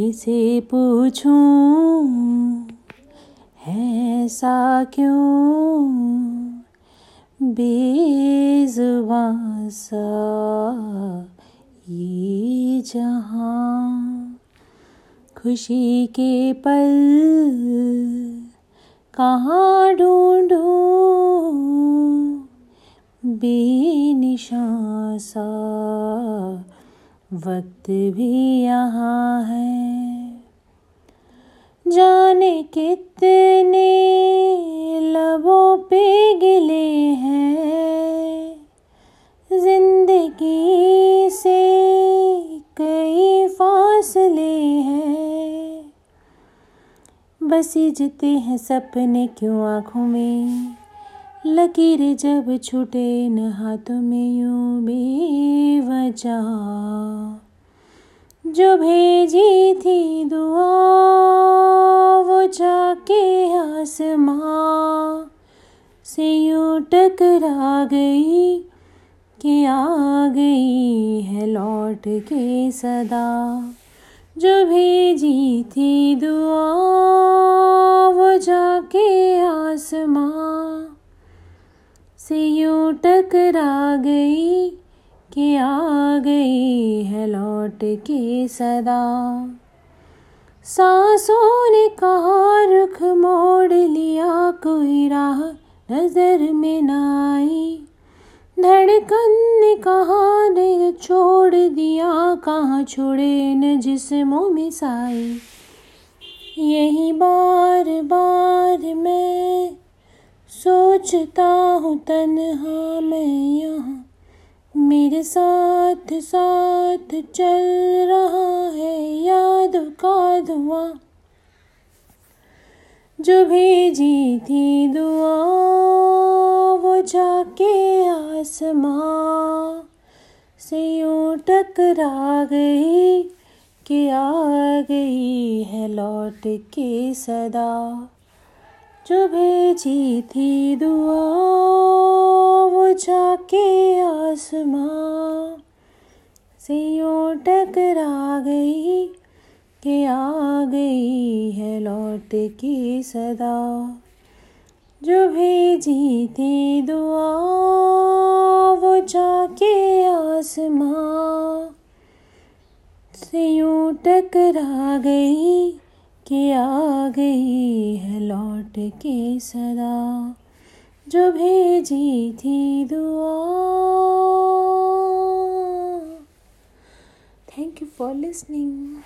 किसे पूछूँ? ऐसा क्यों? बेजुबां ये जहाँ खुशी के पल कहाँ ढूंढूं? बेनिशां सा वक्त भी यहाँ है। जाने कितने लबों पे गिले हैं। ज़िंदगी से कई फासले हैं। बस जते हैं सपने क्यों आँखों में? लकीर जब छूटे न हाथों में यूँ बेवजह जो भेजी थी दुआ, वो जाके आसमां से यूँ टकरा गई कि आ गई है लौट के सदा। जो भेजी थी दुआ, वो जाके आसमां से यूँ टकरा गई कि आ गई है लौट के सदा। सांसों ने कहा, रुख मोड़ लिया, कोई राह नज़र में न आई। धड़कन ने कहा, दिल छोड़ दिया, कहाँ छोड़े न जिस्मों में साई। यही बार बार सोचता हूँ तन्हा मैं यहाँ। मेरे साथ साथ चल रहा है याद का धुआँ जो भेजी थी दुआ, वो जाके आसमां से यूँ टकरा गई कि आ गई है लौट के सदा। जो भेजी थी दुआ, वो जाके आसमां से यूँ टकरा गई कि आ गई है लौट की सदा। जो भेजी थी दुआ, वो जाके आसमां से यूँ टकरा गई कि आ गई है लौट के सदा। जो भेजी थी दुआ। Thank you for listening